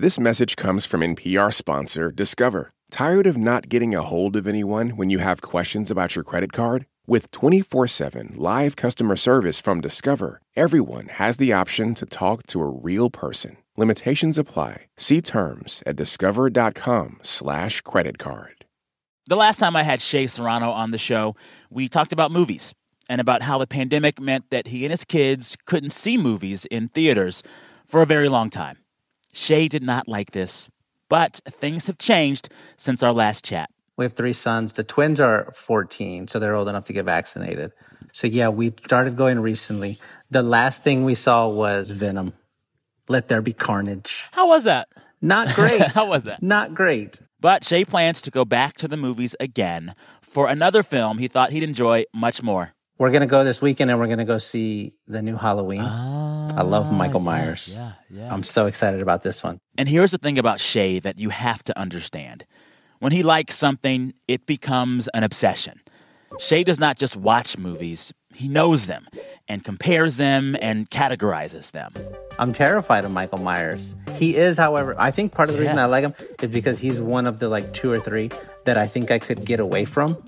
This message comes from NPR sponsor Discover. Tired of not getting a hold of anyone when you have questions about your credit card? With 24 7 live customer service from Discover, everyone has the option to talk to a real person. Limitations apply. See terms at discover.com/slash credit card. The last time I had Shea Serrano on the show, we talked about movies and about how the pandemic meant that he and his kids couldn't see movies in theaters for a very long time. Shea did not like this, but things have changed since our last chat. We have three sons. The twins are 14, so they're old enough to get vaccinated. So, yeah, we started going recently. The last thing we saw was Venom. Let there be carnage. How was that? Not great. How was that? Not great. But Shea plans to go back to the movies again for another film he thought he'd enjoy much more. We're going to go this weekend and we're going to go see the new Halloween. Ah. I love ah, Michael Myers. Yeah, yeah. I'm so excited about this one. And here's the thing about Shea that you have to understand. When he likes something, it becomes an obsession. Shay does not just watch movies, he knows them and compares them and categorizes them. I'm terrified of Michael Myers. He is, however, I think part of the reason I like him is because he's one of the like two or three that I think I could get away from.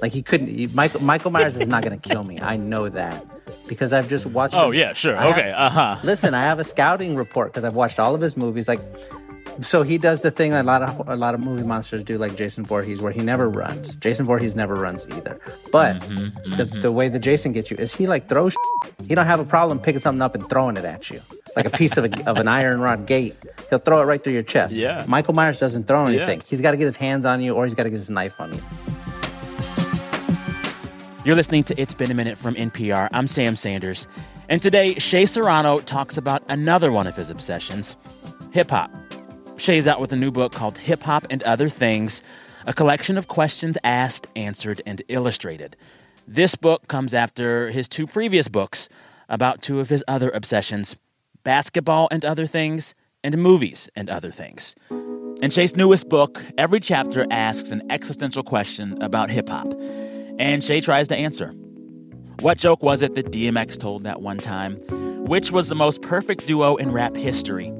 Like he couldn't. He, Michael Michael Myers is not going to kill me. I know that because I've just watched. Oh, him- yeah, sure. I Okay, uh-huh. Listen, I have a scouting report because I've watched all of his movies. Like, so he does the thing a lot of a lot of movie monsters do, like Jason Voorhees, where he never runs. Jason Voorhees never runs either. But Mm-hmm, the the way the Jason gets you is he like throws. He don't have a problem picking something up and throwing it at you, like a piece of a, of an iron rod gate. He'll throw it right through your chest. Yeah. Michael Myers doesn't throw Yeah. anything. He's got to get his hands on you, or he's got to get his knife on you. You're listening to It's Been a Minute from NPR. I'm Sam Sanders. And today, Shea Serrano talks about another one of his obsessions hip hop. Shea's out with a new book called Hip Hop and Other Things, a collection of questions asked, answered, and illustrated. This book comes after his two previous books about two of his other obsessions basketball and other things, and movies and other things. In Shea's newest book, every chapter asks an existential question about hip hop, and Shea tries to answer. What joke was it that DMX told that one time? Which was the most perfect duo in rap history?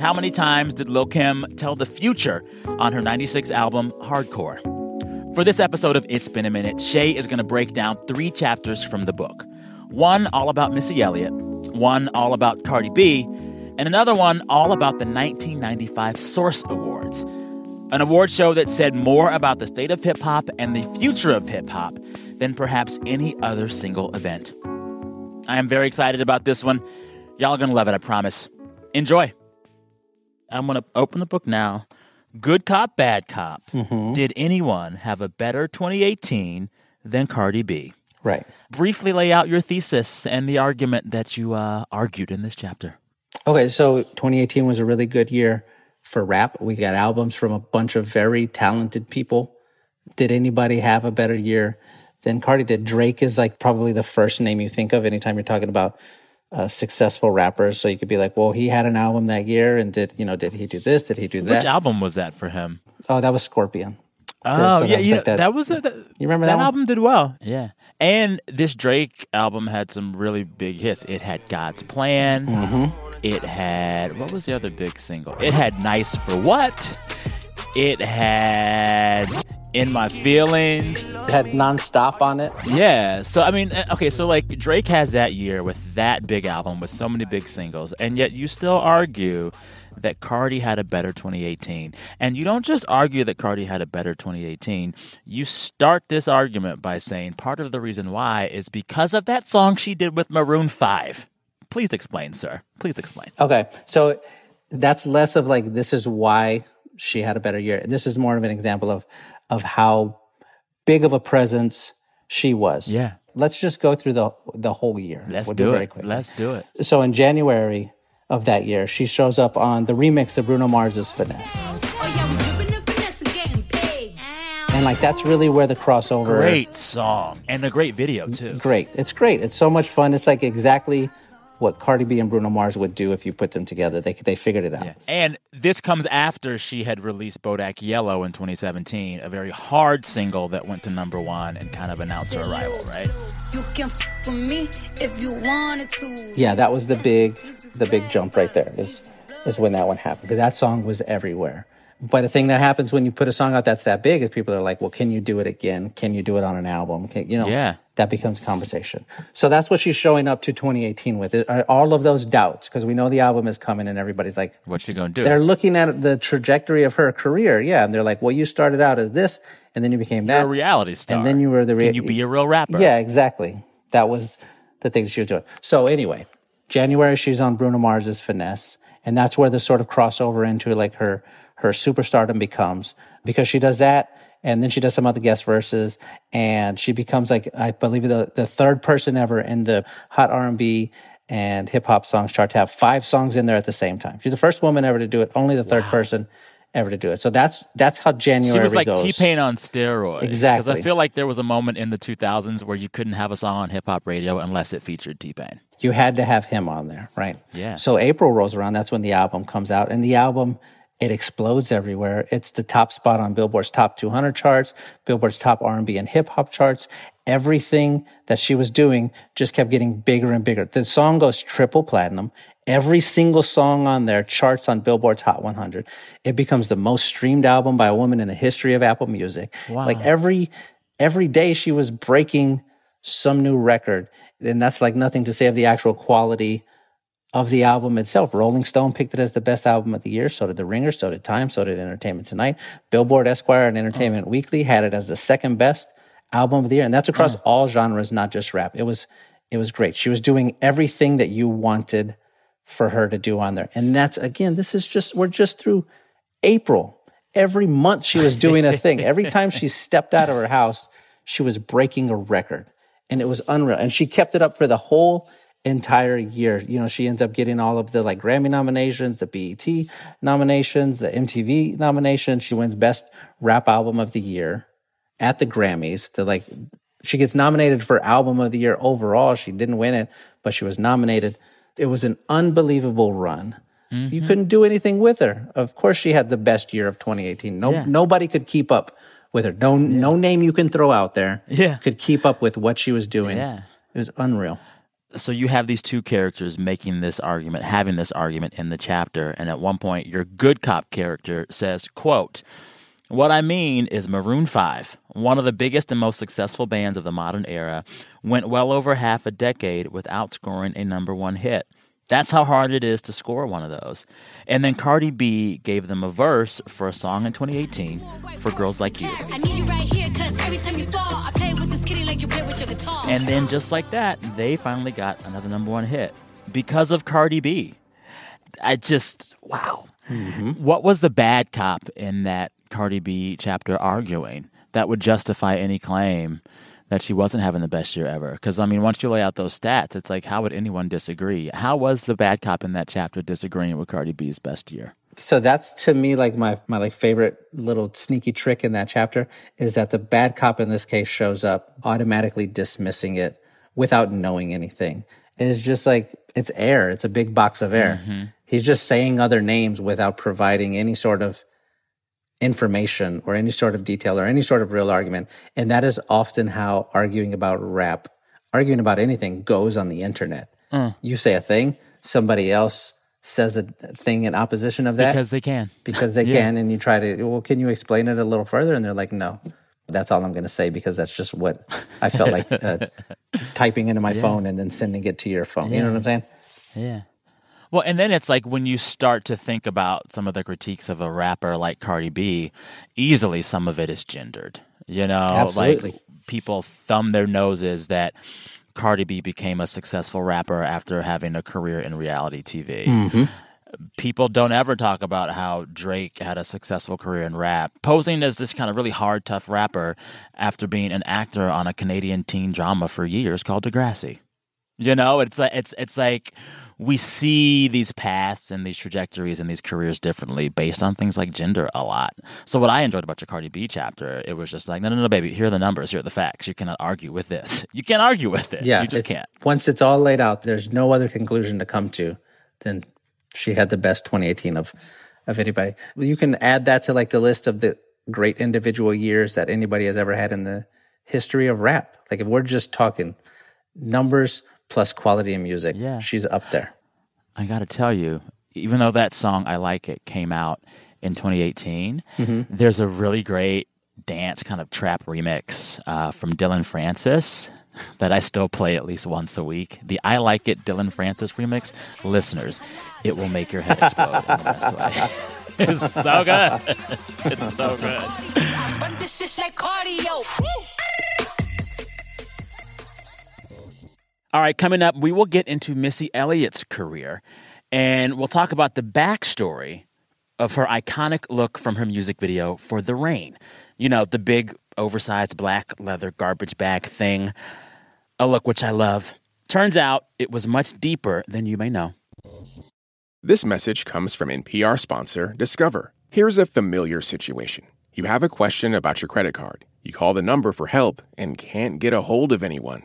How many times did Lil Kim tell the future on her 96 album, Hardcore? For this episode of It's Been a Minute, Shea is going to break down three chapters from the book one all about Missy Elliott, one all about Cardi B, and another one all about the 1995 Source Awards, an award show that said more about the state of hip hop and the future of hip hop than perhaps any other single event. I am very excited about this one. Y'all are going to love it, I promise. Enjoy. I'm going to open the book now. Good cop, bad cop. Did anyone have a better 2018 than Cardi B? Right. Briefly lay out your thesis and the argument that you uh, argued in this chapter. Okay, so 2018 was a really good year for rap. We got albums from a bunch of very talented people. Did anybody have a better year than Cardi did? Drake is like probably the first name you think of anytime you're talking about uh, successful rappers. So you could be like, well, he had an album that year, and did you know? Did he do this? Did he do that? Which album was that for him? oh, that was Scorpion. Oh, so yeah, that was you like know, that- that, was a, that, You remember that, that album did well. Yeah, and this Drake album had some really big hits. It had God's Plan. Mm-hmm. It had what was the other big single? It had Nice for What. It had In My Feelings. It had nonstop on it. Yeah. So I mean, uh, okay. So like Drake has that year with that big album with so many big singles, and yet you still argue that Cardi had a better 2018. And you don't just argue that Cardi had a better 2018. You start this argument by saying part of the reason why is because of that song she did with Maroon 5. Please explain, sir. Please explain. Okay, so that's less of like this is why she had a better year. This is more of an example of of how big of a presence she was. Yeah. Let's just go through the the whole year. Let's We'll do very it. Let's do it. So in January of that year, she shows up on the remix of Bruno Mars's "Finesse," Oh yeah, and finesse and getting paid. and like that's really where the crossover. Great song and a great video too. great. It's great. It's so much fun. It's like exactly what Cardi B and Bruno Mars would do if you put them together. They they figured it out. Yeah. And this comes after she had released Bodak Yellow in 2017, a very hard single that went to number one and kind of announced her arrival, right? You can f with me if you wanted to. Yeah, that was the big the big jump right there. Is is when that one happened because that song was everywhere. But the thing that happens when you put a song out that's that big is people are like, well, can you do it again? Can you do it on an album? Can, you know, Yeah. that becomes a conversation. So that's what she's showing up to 2018 with all of those doubts because we know the album is coming and everybody's like, What you gonna do? they're looking at the trajectory of her career. Yeah. And they're like, well, you started out as this and then you became that. You're a reality star. And then you were the rea- Can you be a real rapper? Yeah, exactly. That was the things she was doing. So anyway, January she's on Bruno Mars's Finesse, and that's where the sort of crossover into like her her superstardom becomes because she does that, and then she does some other guest verses, and she becomes like I believe the the third person ever in the hot R and B and hip hop songs chart to have five songs in there at the same time. She's the first woman ever to do it. Only the third person ever to do it. So that's that's how January She was like goes. T Pain on steroids. Exactly. Because I feel like there was a moment in the 2000s where you couldn't have a song on hip hop radio unless it featured T Pain. you had to have him on there, right? Yeah. So April rolls around. That's when the album comes out, and the album it explodes everywhere. It's the top spot on Billboard's top 200 charts, Billboard's top R&B and hip hop charts. Everything that she was doing just kept getting bigger and bigger. The song goes triple platinum. Every single song on there charts on Billboard's Hot 100. It becomes the most streamed album by a woman in the history of Apple Music. Like every every day she was breaking some new record. And that's like nothing to say of the actual quality of the album itself. Rolling Stone picked it as the best album of the year. So did The Ringer. So did Time. So did Entertainment Tonight. Billboard, Esquire, and Entertainment oh. Weekly had it as the second best album of the year. And that's across all genres, not just rap. It was, it was great. She was doing everything that you wanted for her to do on there. And that's, again, this is just, we're just through April. Every month she was doing a thing. Every time she stepped out of her house, she was breaking a record. And it was unreal. And she kept it up for the whole entire year. You know, she ends up getting all of the like Grammy nominations, the BET nominations, the MTV nominations. She wins Best Rap Album of the Year at the Grammys. The like she gets nominated for Album of the Year overall. She didn't win it, but she was nominated. It was an unbelievable run. Mm-hmm. You couldn't do anything with her. Of course, she had the best year of 2018. No, Yeah. nobody could keep up with her. No, no name you can throw out there Yeah. could keep up with what she was doing. Yeah. It was unreal. So you have these two characters making this argument having this argument in the chapter and at one point your good cop character says quote what i mean is maroon 5 one of the biggest and most successful bands of the modern era went well over half a decade without scoring a number one hit. That's how hard it is to score one of those. And then cardi b gave them a verse for a song in 2018 for girls like you And then just like that, they finally got another number one hit because of Cardi B. I just wow. Mm-hmm. What was the bad cop in that Cardi B chapter arguing that would justify any claim that she wasn't having the best year ever? Because I mean, once you lay out those stats, it's like how would anyone disagree? How was the bad cop in that chapter disagreeing with Cardi B's best year? So that's to me like my my like favorite little sneaky trick in that chapter is that the bad cop in this case shows up automatically dismissing it without knowing anything. And it's just like it's air. It's a big box of air. Mm-hmm. He's just saying other names without providing any sort of information or any sort of detail or any sort of real argument. And that is often how arguing about rap, arguing about anything goes on the internet. Mm. You say a thing, somebody else says a thing in opposition of that Because they can. because they Yeah. can and you try to well can you explain it a little further and they're like no that's all i'm going to say because that's just what i felt like uh, typing into my phone and then sending it to your phone you know what i'm saying Yeah. Well, and then it's like when you start to think about some of the critiques of a rapper like Cardi B, easily some of it is gendered. You know, Absolutely. like people thumb their noses that Cardi B became a successful rapper after having a career in reality TV. Mm-hmm. People don't ever talk about how Drake had a successful career in rap, posing as this kind of really hard, tough rapper after being an actor on a Canadian teen drama for years called Degrassi. You know, it's like it's it's like we see these paths and these trajectories and these careers differently based on things like gender a lot. So what I enjoyed about your Cardi B chapter, it was just like, no, no, no, baby, here are the numbers, here are the facts. You cannot argue with this. You can't argue with it. yeah you just can't. once it's all laid out there's no other conclusion to come to than she had the best 2018 of of anybody you can add that to like the list of the great individual years that anybody has ever had in the history of rap like if we're just talking numbers plus quality of music Yeah. she's up there I got to tell you, even though that song I Like It came out in 2018, there's a really great dance kind of trap remix uh, from Dillon Francis that I still play at least once a week. The I Like It Dillon Francis remix. Listeners, it will make your head explode in the best way. It's so good. It's so good. All right, coming up, we will get into Missy Elliott's career and we'll talk about the backstory of her iconic look from her music video for The Rain. You know, the big, oversized black leather garbage bag thing, a look which I love. Turns out it was much deeper than you may know. This message comes from NPR sponsor Discover. Here's a familiar situation. You have a question about your credit card. You call the number for help and can't get a hold of anyone.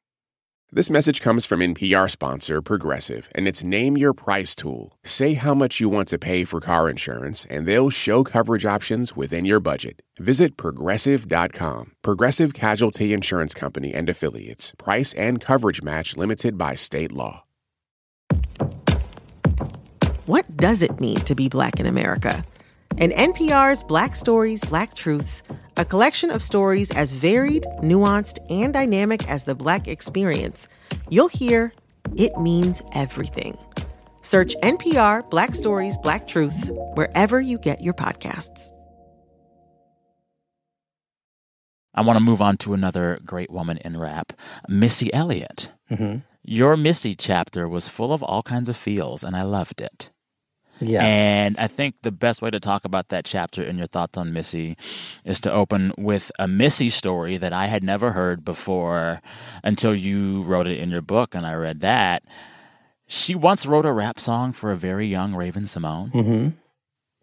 This message comes from NPR sponsor Progressive and its Name Your Price tool. Say how much you want to pay for car insurance, and they'll show coverage options within your budget. Visit progressive.com. Progressive Casualty Insurance Company and Affiliates. Price and coverage match limited by state law. What does it mean to be Black in America? In NPR's Black Stories, Black Truths, a collection of stories as varied, nuanced, and dynamic as the Black experience, you'll hear it means everything. Search NPR Black Stories, Black Truths wherever you get your podcasts. I want to move on to another great woman in rap, Missy Elliott. Mm-hmm. Your Missy chapter was full of all kinds of feels, and I loved it. Yeah. And I think the best way to talk about that chapter and your thoughts on Missy is to open with a Missy story that I had never heard before until you wrote it in your book, and I read that. She once wrote a rap song for a very young Raven-Symoné. Mm-hmm.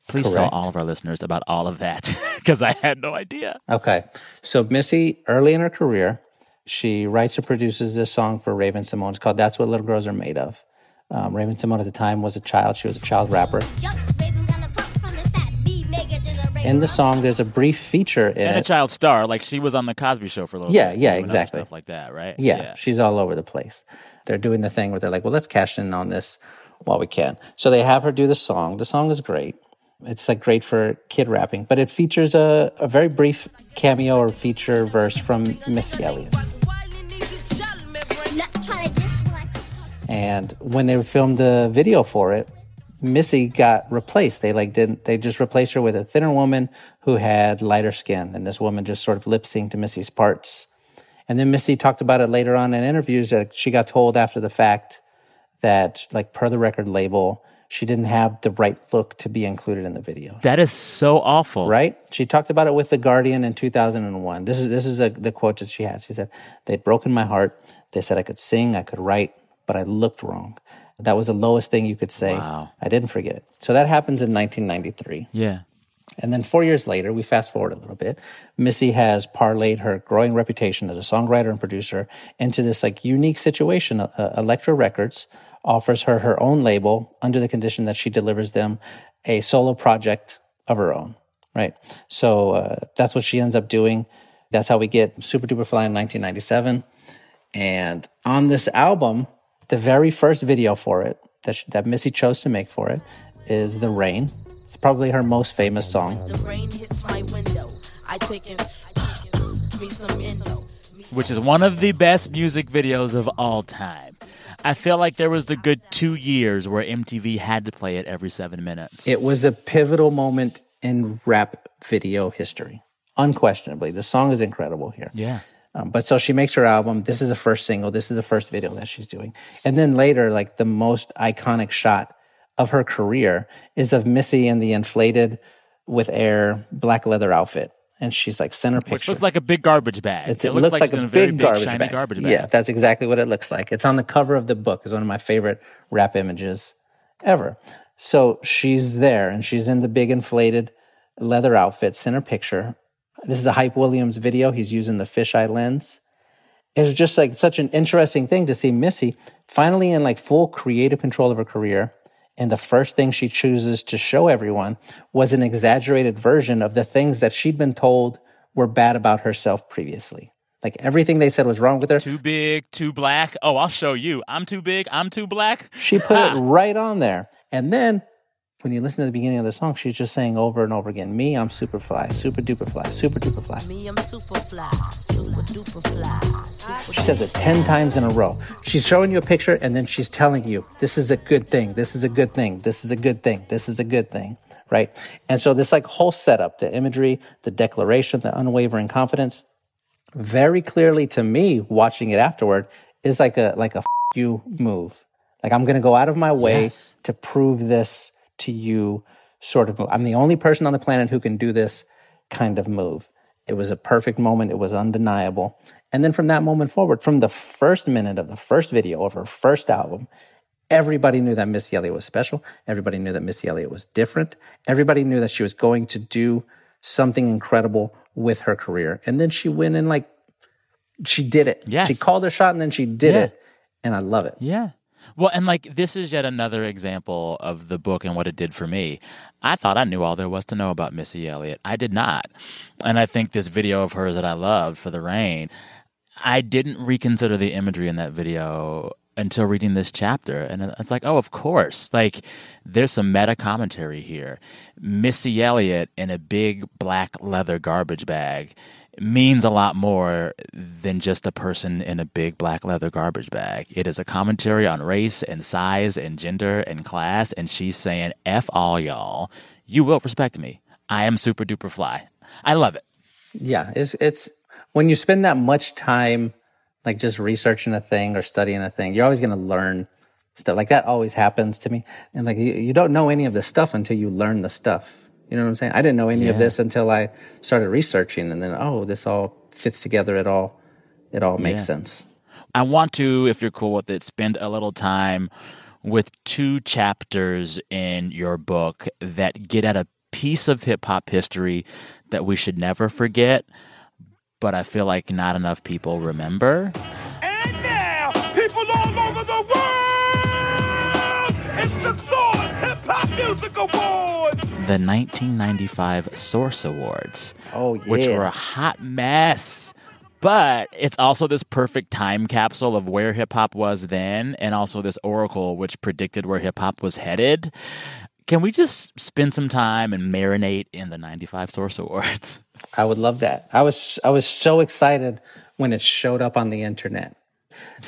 Please tell all of our listeners about all of that because I had no idea. Okay. So Missy, early in her career, she writes and produces this song for Raven-Symoné. It's called That's What Little Girls Are Made Of. Um, Raven-Symoné at the time was a child. She was a child rapper. Jump, baby, gonna pop from the fat beat, make it generation. In the song, there's a brief feature in And a it. child star, like she was on the Cosby Show for a little while. Yeah, bit. yeah, exactly. Stuff like that, right? Yeah, she's all over the place. They're doing the thing where they're like, well, let's cash in on this while we can. So they have her do the song. The song is great. It's like great for kid rapping, but it features a, a very brief cameo or feature verse from Missy Elliott. And when they filmed the video for it, Missy got replaced. They like didn't they just replaced her with a thinner woman who had lighter skin, and this woman just sort of lip synced to Missy's parts. And then Missy talked about it later on in interviews that she got told after the fact that, like per the record label, she didn't have the right look to be included in the video. That is so awful. Right? She talked about it with the Guardian in 2001. This is this is a, the quote that she had. She said, "They'd broken my heart. They said I could sing, I could write, but I looked wrong. That was the lowest thing you could say. Wow. I didn't forget it." So that happens in 1993. Yeah. And then four years later, we fast forward a little bit. Missy has parlayed her growing reputation as a songwriter and producer into this like unique situation. Uh, Elektra Records offers her her own label under the condition that she delivers them a solo project of her own. Right. So uh, that's what she ends up doing. That's how we get Supa Dupa Fly in 1997. And on this album, the very first video for it that, she, that Missy chose to make for it is The Rain. It's probably her most famous song. The rain hits my window. I take it, me some. Which is one of the best music videos of all time. I feel like there was a good two years where MTV had to play it every seven minutes. It was a pivotal moment in rap video history, unquestionably. The song is incredible here. yeah. Um, but so she makes her album. This is the first single. This is the first video that she's doing. And then later, like the most iconic shot of her career is of Missy in the inflated with air black leather outfit. and she's like center picture. Which looks like a big garbage bag. It's, it, looks, like, a in a very big big, garbage shiny bag. garbage bag. Yeah, that's exactly what it looks like. It's on the cover of the book. It's one of my favorite rap images ever. So she's there and she's in the big inflated leather outfit, center picture. This is a Hype Williams video. He's using the fisheye lens. It was just like such an interesting thing to see Missy finally in like full creative control of her career. And the first thing she chooses to show everyone was an exaggerated version of the things that she'd been told were bad about herself previously. Like everything they said was wrong with her. Too big, too black. Oh, I'll show you. I'm too big. I'm too black. She put it right on there. And then when you listen to the beginning of the song, she's just saying over and over again, Me, I'm super fly, super duper fly, super duper fly. Me, I'm super fly, super duper fly. Super She says it 10 times in a row. She's showing you a picture and then she's telling you, this is a good thing. This is a good thing. This is a good thing. This is a good thing. Right. And so this like whole setup, the imagery, the declaration, the unwavering confidence, very clearly to me, watching it afterward, is like a, like a F- you move. Like I'm going to go out of my way Yes. to prove this to you sort of move. I'm the only person on the planet who can do this kind of move. It was a perfect moment. It was undeniable. And then from that moment forward, from the first minute of the first video of her first album, everybody knew that Missy Elliott was special. Everybody knew that Missy Elliott was different. Everybody knew that she was going to do something incredible with her career. And then she went and like, she did it. Yes. She called her shot and then she did Yeah. it. And I love it. Yeah. Well, and like this is yet another example of the book and what it did for me. I thought I knew all there was to know about Missy Elliott. I did not. And I think this video of hers that I loved for the rain, I didn't reconsider the imagery in that video until reading this chapter. And it's like, oh, of course. Like, there's some meta commentary here. Missy Elliott in a big black leather garbage bag means a lot more than just a person in a big black leather garbage bag. It is a commentary on race and size and gender and class. And she's saying, F all y'all. You will respect me. I am super duper fly. I love it. Yeah, it's it's when you spend that much time like just researching a thing or studying a thing, you're always going to learn stuff. Like that always happens to me. And like you, you don't know any of the stuff until you learn the stuff. You know what I'm saying? I didn't know any of this until I started researching and then oh, this all fits together. It all it all makes Yeah. sense. I want to, if you're cool with it, spend a little time with two chapters in your book that get at a piece of hip hop history that we should never forget, but I feel like not enough people remember. And now, people all over the world, it's the Source Hip Hop Music Awards. The 1995 Source Awards. Oh, yeah. Which were a hot mess. But it's also this perfect time capsule of where hip hop was then, and also this oracle which predicted where hip hop was headed. Can we just spend some time and marinate in the 95 Source Awards? I would love that. I was I was so excited when it showed up on the internet.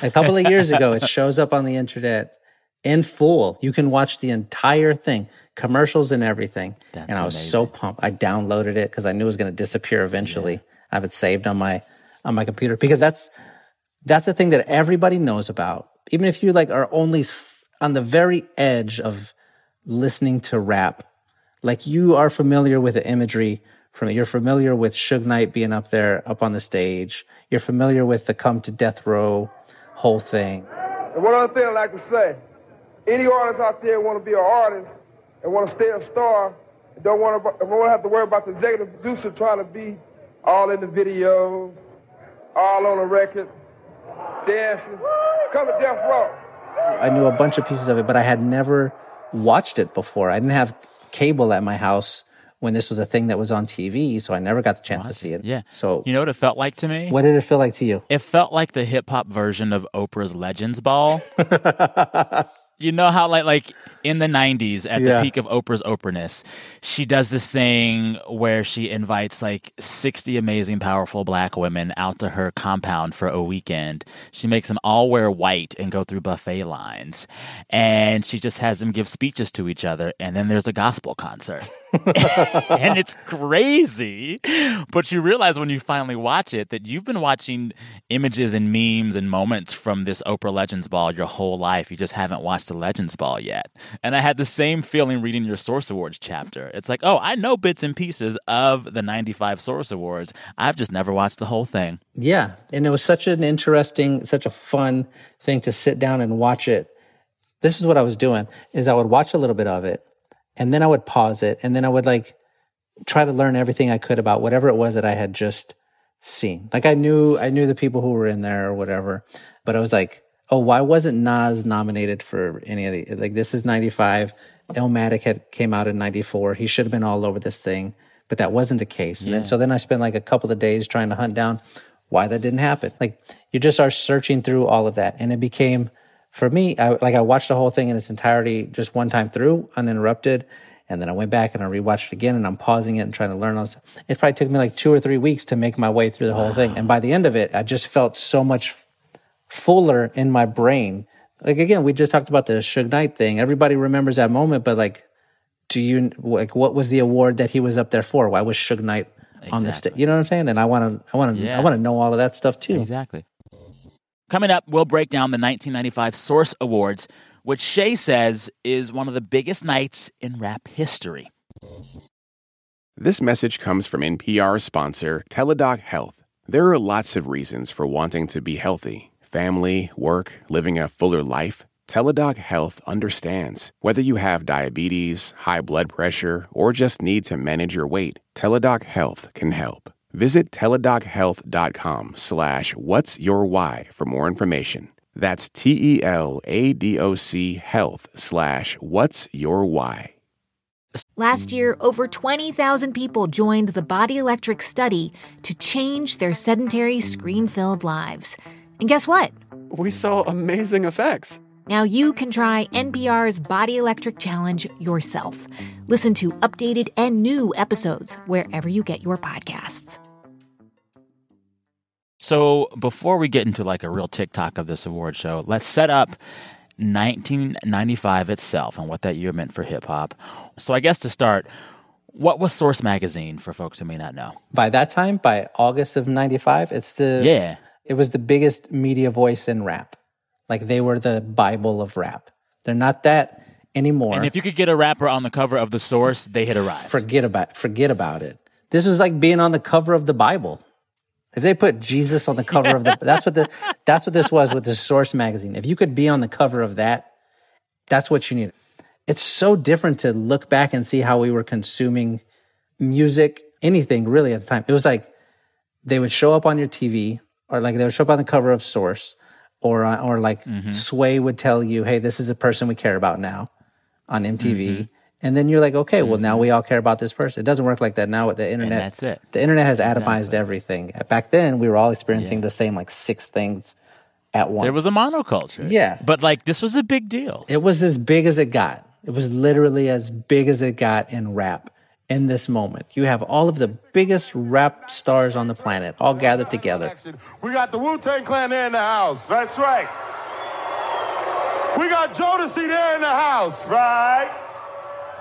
A couple of years ago, it shows up on the internet in full. You can watch the entire thing, commercials and everything. That's and I was so pumped. I downloaded it because I knew it was going to disappear eventually. I have it saved on my on my computer because that's that's a thing that everybody knows about. Even if you like are only on the very edge of listening to rap, like you are familiar with the imagery from it. You're familiar with Suge Knight being up there, up on the stage. You're familiar with the Come to Death Row whole thing. And one other thing I'd like to say, any artist out there want to be an artist and want to stay a star, and don't want to, don't want to have to worry about the executive producer trying to be all in the video, all on the record, dancing. Come to Death Row. I knew a bunch of pieces of it, but I had never watched it before. I didn't have cable at my house when this was a thing that was on TV, so I never got the chance to see it. Yeah. So, You know what it felt like to me? what did it feel like to you? It felt like the hip hop version of Oprah's Legends Ball. you know how like like in the 90s at Yeah. the peak of Oprah's Oprahness, she does this thing where she invites like 60 amazing powerful black women out to her compound for a weekend. She makes them all wear white and go through buffet lines. And she just has them give speeches to each other and then there's a gospel concert. and it's crazy. But you realize when you finally watch it that you've been watching images and memes and moments from this Oprah Legends Ball your whole life. You just haven't watched to Legends Ball yet. And I had the same feeling reading your Source Awards chapter. It's like, oh, I know bits and pieces of the 95 Source Awards. I've just never watched the whole thing. Yeah. And it was such an interesting, such a fun thing to sit down and watch it. This is what I was doing is I would watch a little bit of it and then I would pause it and then I would like try to learn everything I could about whatever it was that I had just seen. Like I knew I knew the people who were in there or whatever, but I was like, oh, why wasn't Nas nominated for any of the like this is 95. Illmatic had came out in 94. He should have been all over this thing, but that wasn't the case. And then so then I spent like a couple of days trying to hunt down why that didn't happen. Like you just are searching through all of that and it became for me, I, like I watched the whole thing in its entirety just one time through, uninterrupted. And then I went back and I rewatched it again and I'm pausing it and trying to learn all this. It probably took me like two or three weeks to make my way through the whole thing. And by the end of it, I just felt so much fuller in my brain. Like again, we just talked about the Suge Knight thing. Everybody remembers that moment, but like, do you like what was the award that he was up there for? Why was Suge Knight on the stage? You know what I'm saying? And I want to, I want to, Yeah. I want to know all of that stuff too. Exactly. Coming up, we'll break down the 1995 Source Awards, which Shea says is one of the biggest nights in rap history. This message comes from NPR sponsor Teladoc Health. There are lots of reasons for wanting to be healthy family, work, living a fuller life. Teladoc Health understands. Whether you have diabetes, high blood pressure, or just need to manage your weight, Teladoc Health can help. Visit teladochealth.com slash what's your why for more information. That's T-E-L-A-D-O-C health slash what's your why. Last year, over 20,000 people joined the Body Electric study to change their sedentary, screen filled lives. And guess what? We saw amazing effects. Now you can try NPR's Body Electric Challenge yourself. Listen to updated and new episodes wherever you get your podcasts. So before we get into like a real TikTok of this award show, let's set up 1995 itself and what that year meant for hip hop. So I guess to start, what was Source Magazine for folks who may not know? By that time, by August of 95, it's the, Yeah. It was the biggest media voice in rap. Like they were the Bible of rap. They're not that anymore. And if you could get a rapper on the cover of the Source, they had arrived. forget about forget about it. This was like being on the cover of the Bible. If they put Jesus on the cover of the that's what the that's what this was with the Source magazine. If you could be on the cover of that, that's what you need. It's so different to look back and see how we were consuming music, anything really at the time. It was like they would show up on your TV or like they would show up on the cover of Source or uh, or like mm-hmm. Sway would tell you, "Hey, this is a person we care about now." on MTV. Mm-hmm. And then you're like, okay, well, now mm-hmm. we all care about this person. It doesn't work like that now with the internet. that's it. The internet has atomized everything. Back then, we were all experiencing the same like six things at once. There was a monoculture. Yeah. But like this was a big deal. it was as big as it got. It was literally as big as it got in rap in this moment. You have all of the biggest rap stars on the planet all gathered together. We got the Wu Tang Clan there in the house. That's right. We got Jodeci there in the house. Right.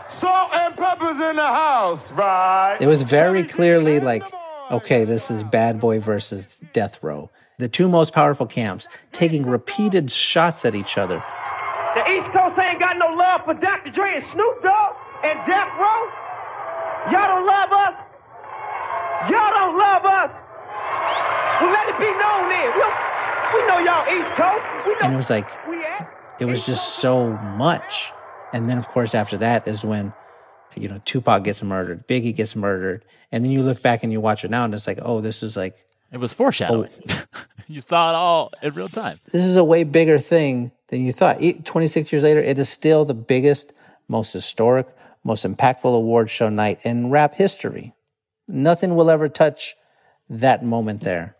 Salt-N-Pepa's in the house. Right. It was very clearly like, okay, this is Bad Boy versus Death Row. The two most powerful camps taking repeated shots at each other. The East Coast ain't got no love for Dr. Dre and Snoop Dogg and Death Row. Y'all don't love us. Y'all don't love us. Well, let it be known then. We, we know y'all East Coast. We know And it was like, we it was just so much. And then, of course, after that is when, you know, Tupac gets murdered, Biggie gets murdered. And then you look back and you watch it now and it's like, oh, this is like, It was foreshadowing. Oh. you saw it all in real time. this is a way bigger thing than you thought. E- 26 years later, it is still the biggest, most historic, most impactful award show night in rap history. Nothing will ever touch that moment there.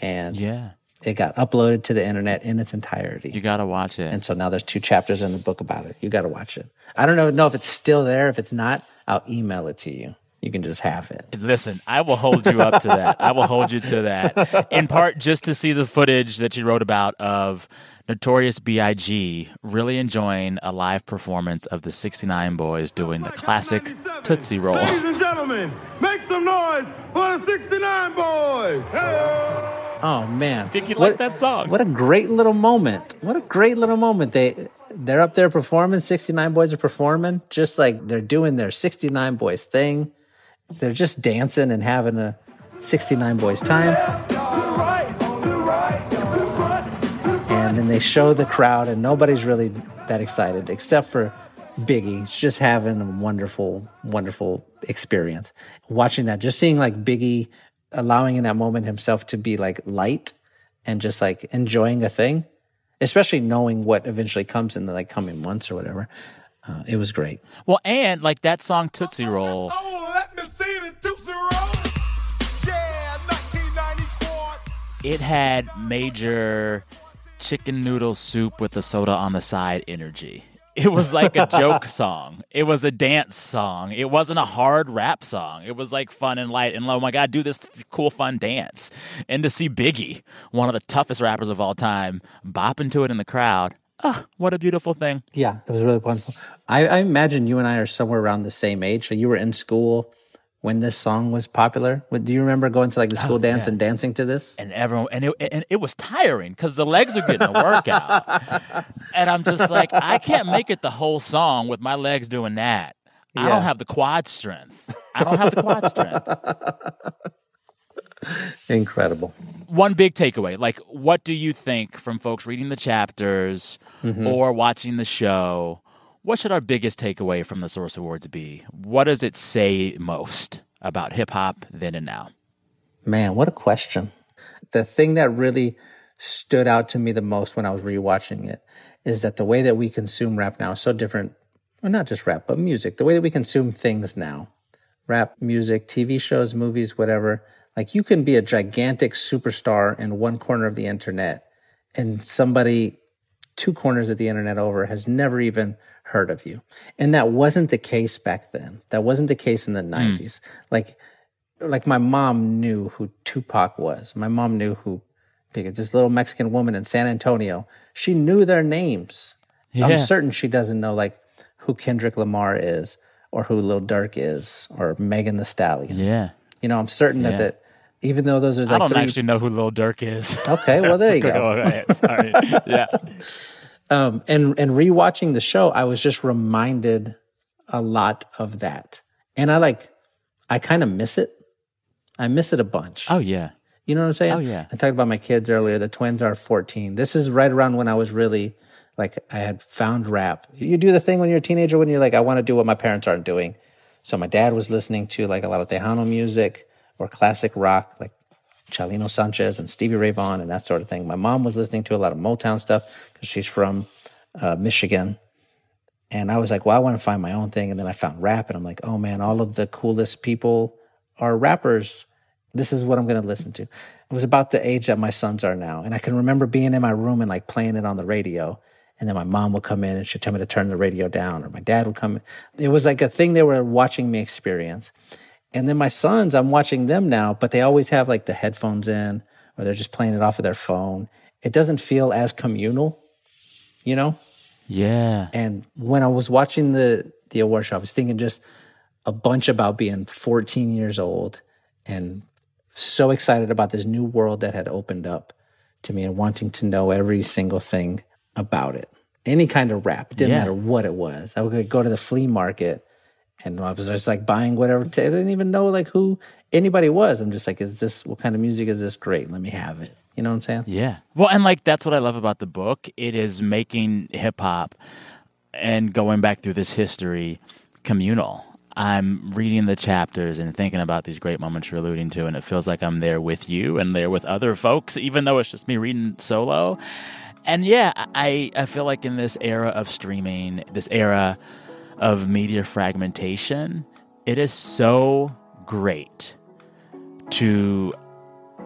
And Yeah. it got uploaded to the internet in its entirety. You got to watch it. And so now there's two chapters in the book about it. You got to watch it. I don't know, know if it's still there. If it's not, I'll email it to you. You can just have it. Listen, I will hold you up to that. I will hold you to that. In part, just to see the footage that you wrote about of Notorious B.I.G. really enjoying a live performance of the 69 Boyz doing the classic Tootsie Roll. Ladies and gentlemen, make some noise for the 69 Boyz. Hey. Oh man. Think you What- like that song? What a great little moment. What a great little moment they they're up there performing. 69 Boyz are performing, just like they're doing their 69 Boyz thing. They're just dancing and having a 69 Boyz time. And then they show the crowd, and nobody's really that excited except for Biggie. He's just having a wonderful, wonderful experience. Watching that, just seeing like Biggie allowing in that moment himself to be like light and just like enjoying a thing, especially knowing what eventually comes in the like coming months or whatever. Uh, it was great. Well, and like that song Tootsie Roll. It had major chicken noodle soup with the soda on the side energy. It was like a joke song. It was a dance song. It wasn't a hard rap song. It was like fun and light. And oh my God, do this cool, fun dance. And to see Biggie, one of the toughest rappers of all time, bopping to it in the crowd. Oh, what a beautiful thing. Yeah, it was really wonderful. I, I imagine you and I are somewhere around the same age. So you were in school when this song was popular. Do you remember going to like the school Oh, dance yeah. and dancing to this? and everyone and it, and it was tiring because the legs are getting a workout and i'm just like i can't make it the whole song with my legs doing that i don't have the quad strength i don't have the quad strength Incredible. one big takeaway like what do you think from folks reading the chapters Mhm. or watching the show what should our biggest takeaway from the source awards be what does it say most about hip-hop then and now Man, what a question. The thing that really stood out to me the most when I was rewatching it is that the way that we consume rap now is so different. Well, not just rap, but music. The way that we consume things now rap, music, TV shows, movies, whatever. Like you can be a gigantic superstar in one corner of the internet and somebody two corners of the internet over has never even heard of you. And that wasn't the case back then. That wasn't the case in the hmm. 90s. Like like my mom knew who Tupac was. My mom knew who because this little Mexican woman in San Antonio, she knew their names. Yeah. I'm certain she doesn't know like who Kendrick Lamar is or who Lil Durk is or Megan Thee Stallion. yeah You know, I'm certain Yeah. that that even though those are like I don't three, actually know who Lil Durk is. Okay, well there you go. Go ahead. Sorry. Yeah. Um, and and rewatching the show, I was just reminded a lot of that, and I like, I kind of miss it. I miss it a bunch. Oh yeah. You know what I'm saying? Oh, yeah. I talked about my kids earlier. The twins are 14. This is right around when I was really like I had found rap. You do the thing when you're a teenager when you're like, I want to do what my parents aren't doing. So my dad was listening to like a lot of Tejano music or classic rock, like Chalino Sanchez and Stevie Ray Vaughan and that sort of thing. My mom was listening to a lot of Motown stuff because she's from uh, Michigan. And I was like, well, I want to find my own thing. And then I found rap and I'm like, oh man, all of the coolest people are rappers. This is what I'm going to listen to. It was about the age that my sons are now. And I can remember being in my room and like playing it on the radio. And then my mom would come in and she'd tell me to turn the radio down, or my dad would come in. It was like a thing they were watching me experience. And then my sons, I'm watching them now, but they always have like the headphones in or they're just playing it off of their phone. It doesn't feel as communal, you know? Yeah. And when I was watching the the award show, I was thinking just a bunch about being 14 years old and so excited about this new world that had opened up to me and wanting to know every single thing about it. Any kind of rap, didn't Yeah. matter what it was. I would go to the flea market and I was just like buying whatever. I didn't even know like who anybody was. I'm just like, is this what kind of music is this? Great, let me have it. You know what I'm saying? Yeah. Well, and like that's what I love about the book. It is making hip hop and going back through this history communal. I'm reading the chapters and thinking about these great moments you're alluding to, and it feels like I'm there with you and there with other folks, even though it's just me reading solo. And yeah, I, I feel like in this era of streaming, this era of media fragmentation, it is so great to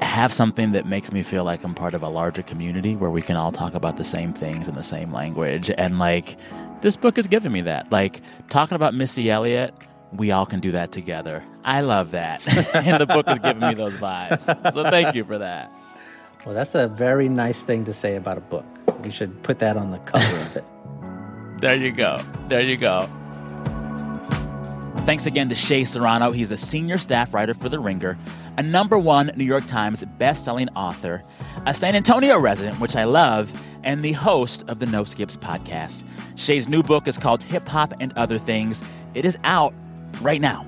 have something that makes me feel like I'm part of a larger community where we can all talk about the same things in the same language. And like, this book has given me that. Like, talking about Missy Elliott, we all can do that together. I love that. and the book has given me those vibes. So thank you for that. Well, that's a very nice thing to say about a book. You should put that on the cover of it. There you go. There you go. Thanks again to Shea Serrano. He's a senior staff writer for The Ringer, a number one New York Times best-selling author, a San Antonio resident, which I love, and the host of the No Skips podcast. Shea's new book is called Hip Hop and Other Things. It is out right now.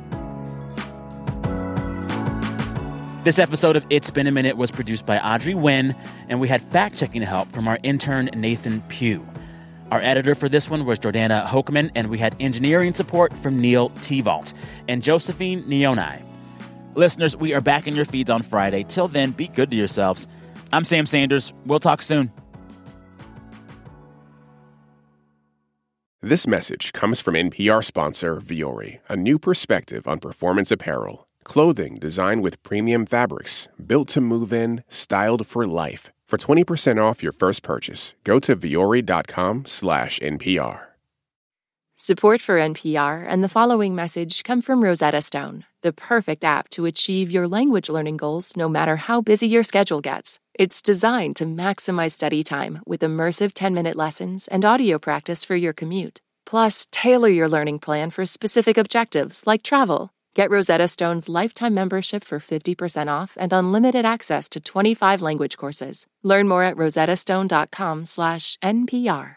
This episode of It's Been a Minute was produced by Audrey Nguyen, and we had fact checking help from our intern, Nathan Pugh. Our editor for this one was Jordana Hochman, and we had engineering support from Neil Tevault and Josephine Nyounai. Listeners, we are back in your feeds on Friday. Till then, be good to yourselves. I'm Sam Sanders. We'll talk soon. This message comes from NPR sponsor Vuori, a new perspective on performance apparel. Clothing designed with premium fabrics, built to move in, styled for life. For 20% off your first purchase, go to vuori.com slash NPR. Support for NPR and the following message come from Rosetta Stone, the perfect app to achieve your language learning goals no matter how busy your schedule gets. It's designed to maximize study time with immersive 10 minute lessons and audio practice for your commute. Plus, tailor your learning plan for specific objectives like travel. Get Rosetta Stone's lifetime membership for 50% off and unlimited access to 25 language courses. Learn more at rosettastone.com/npr.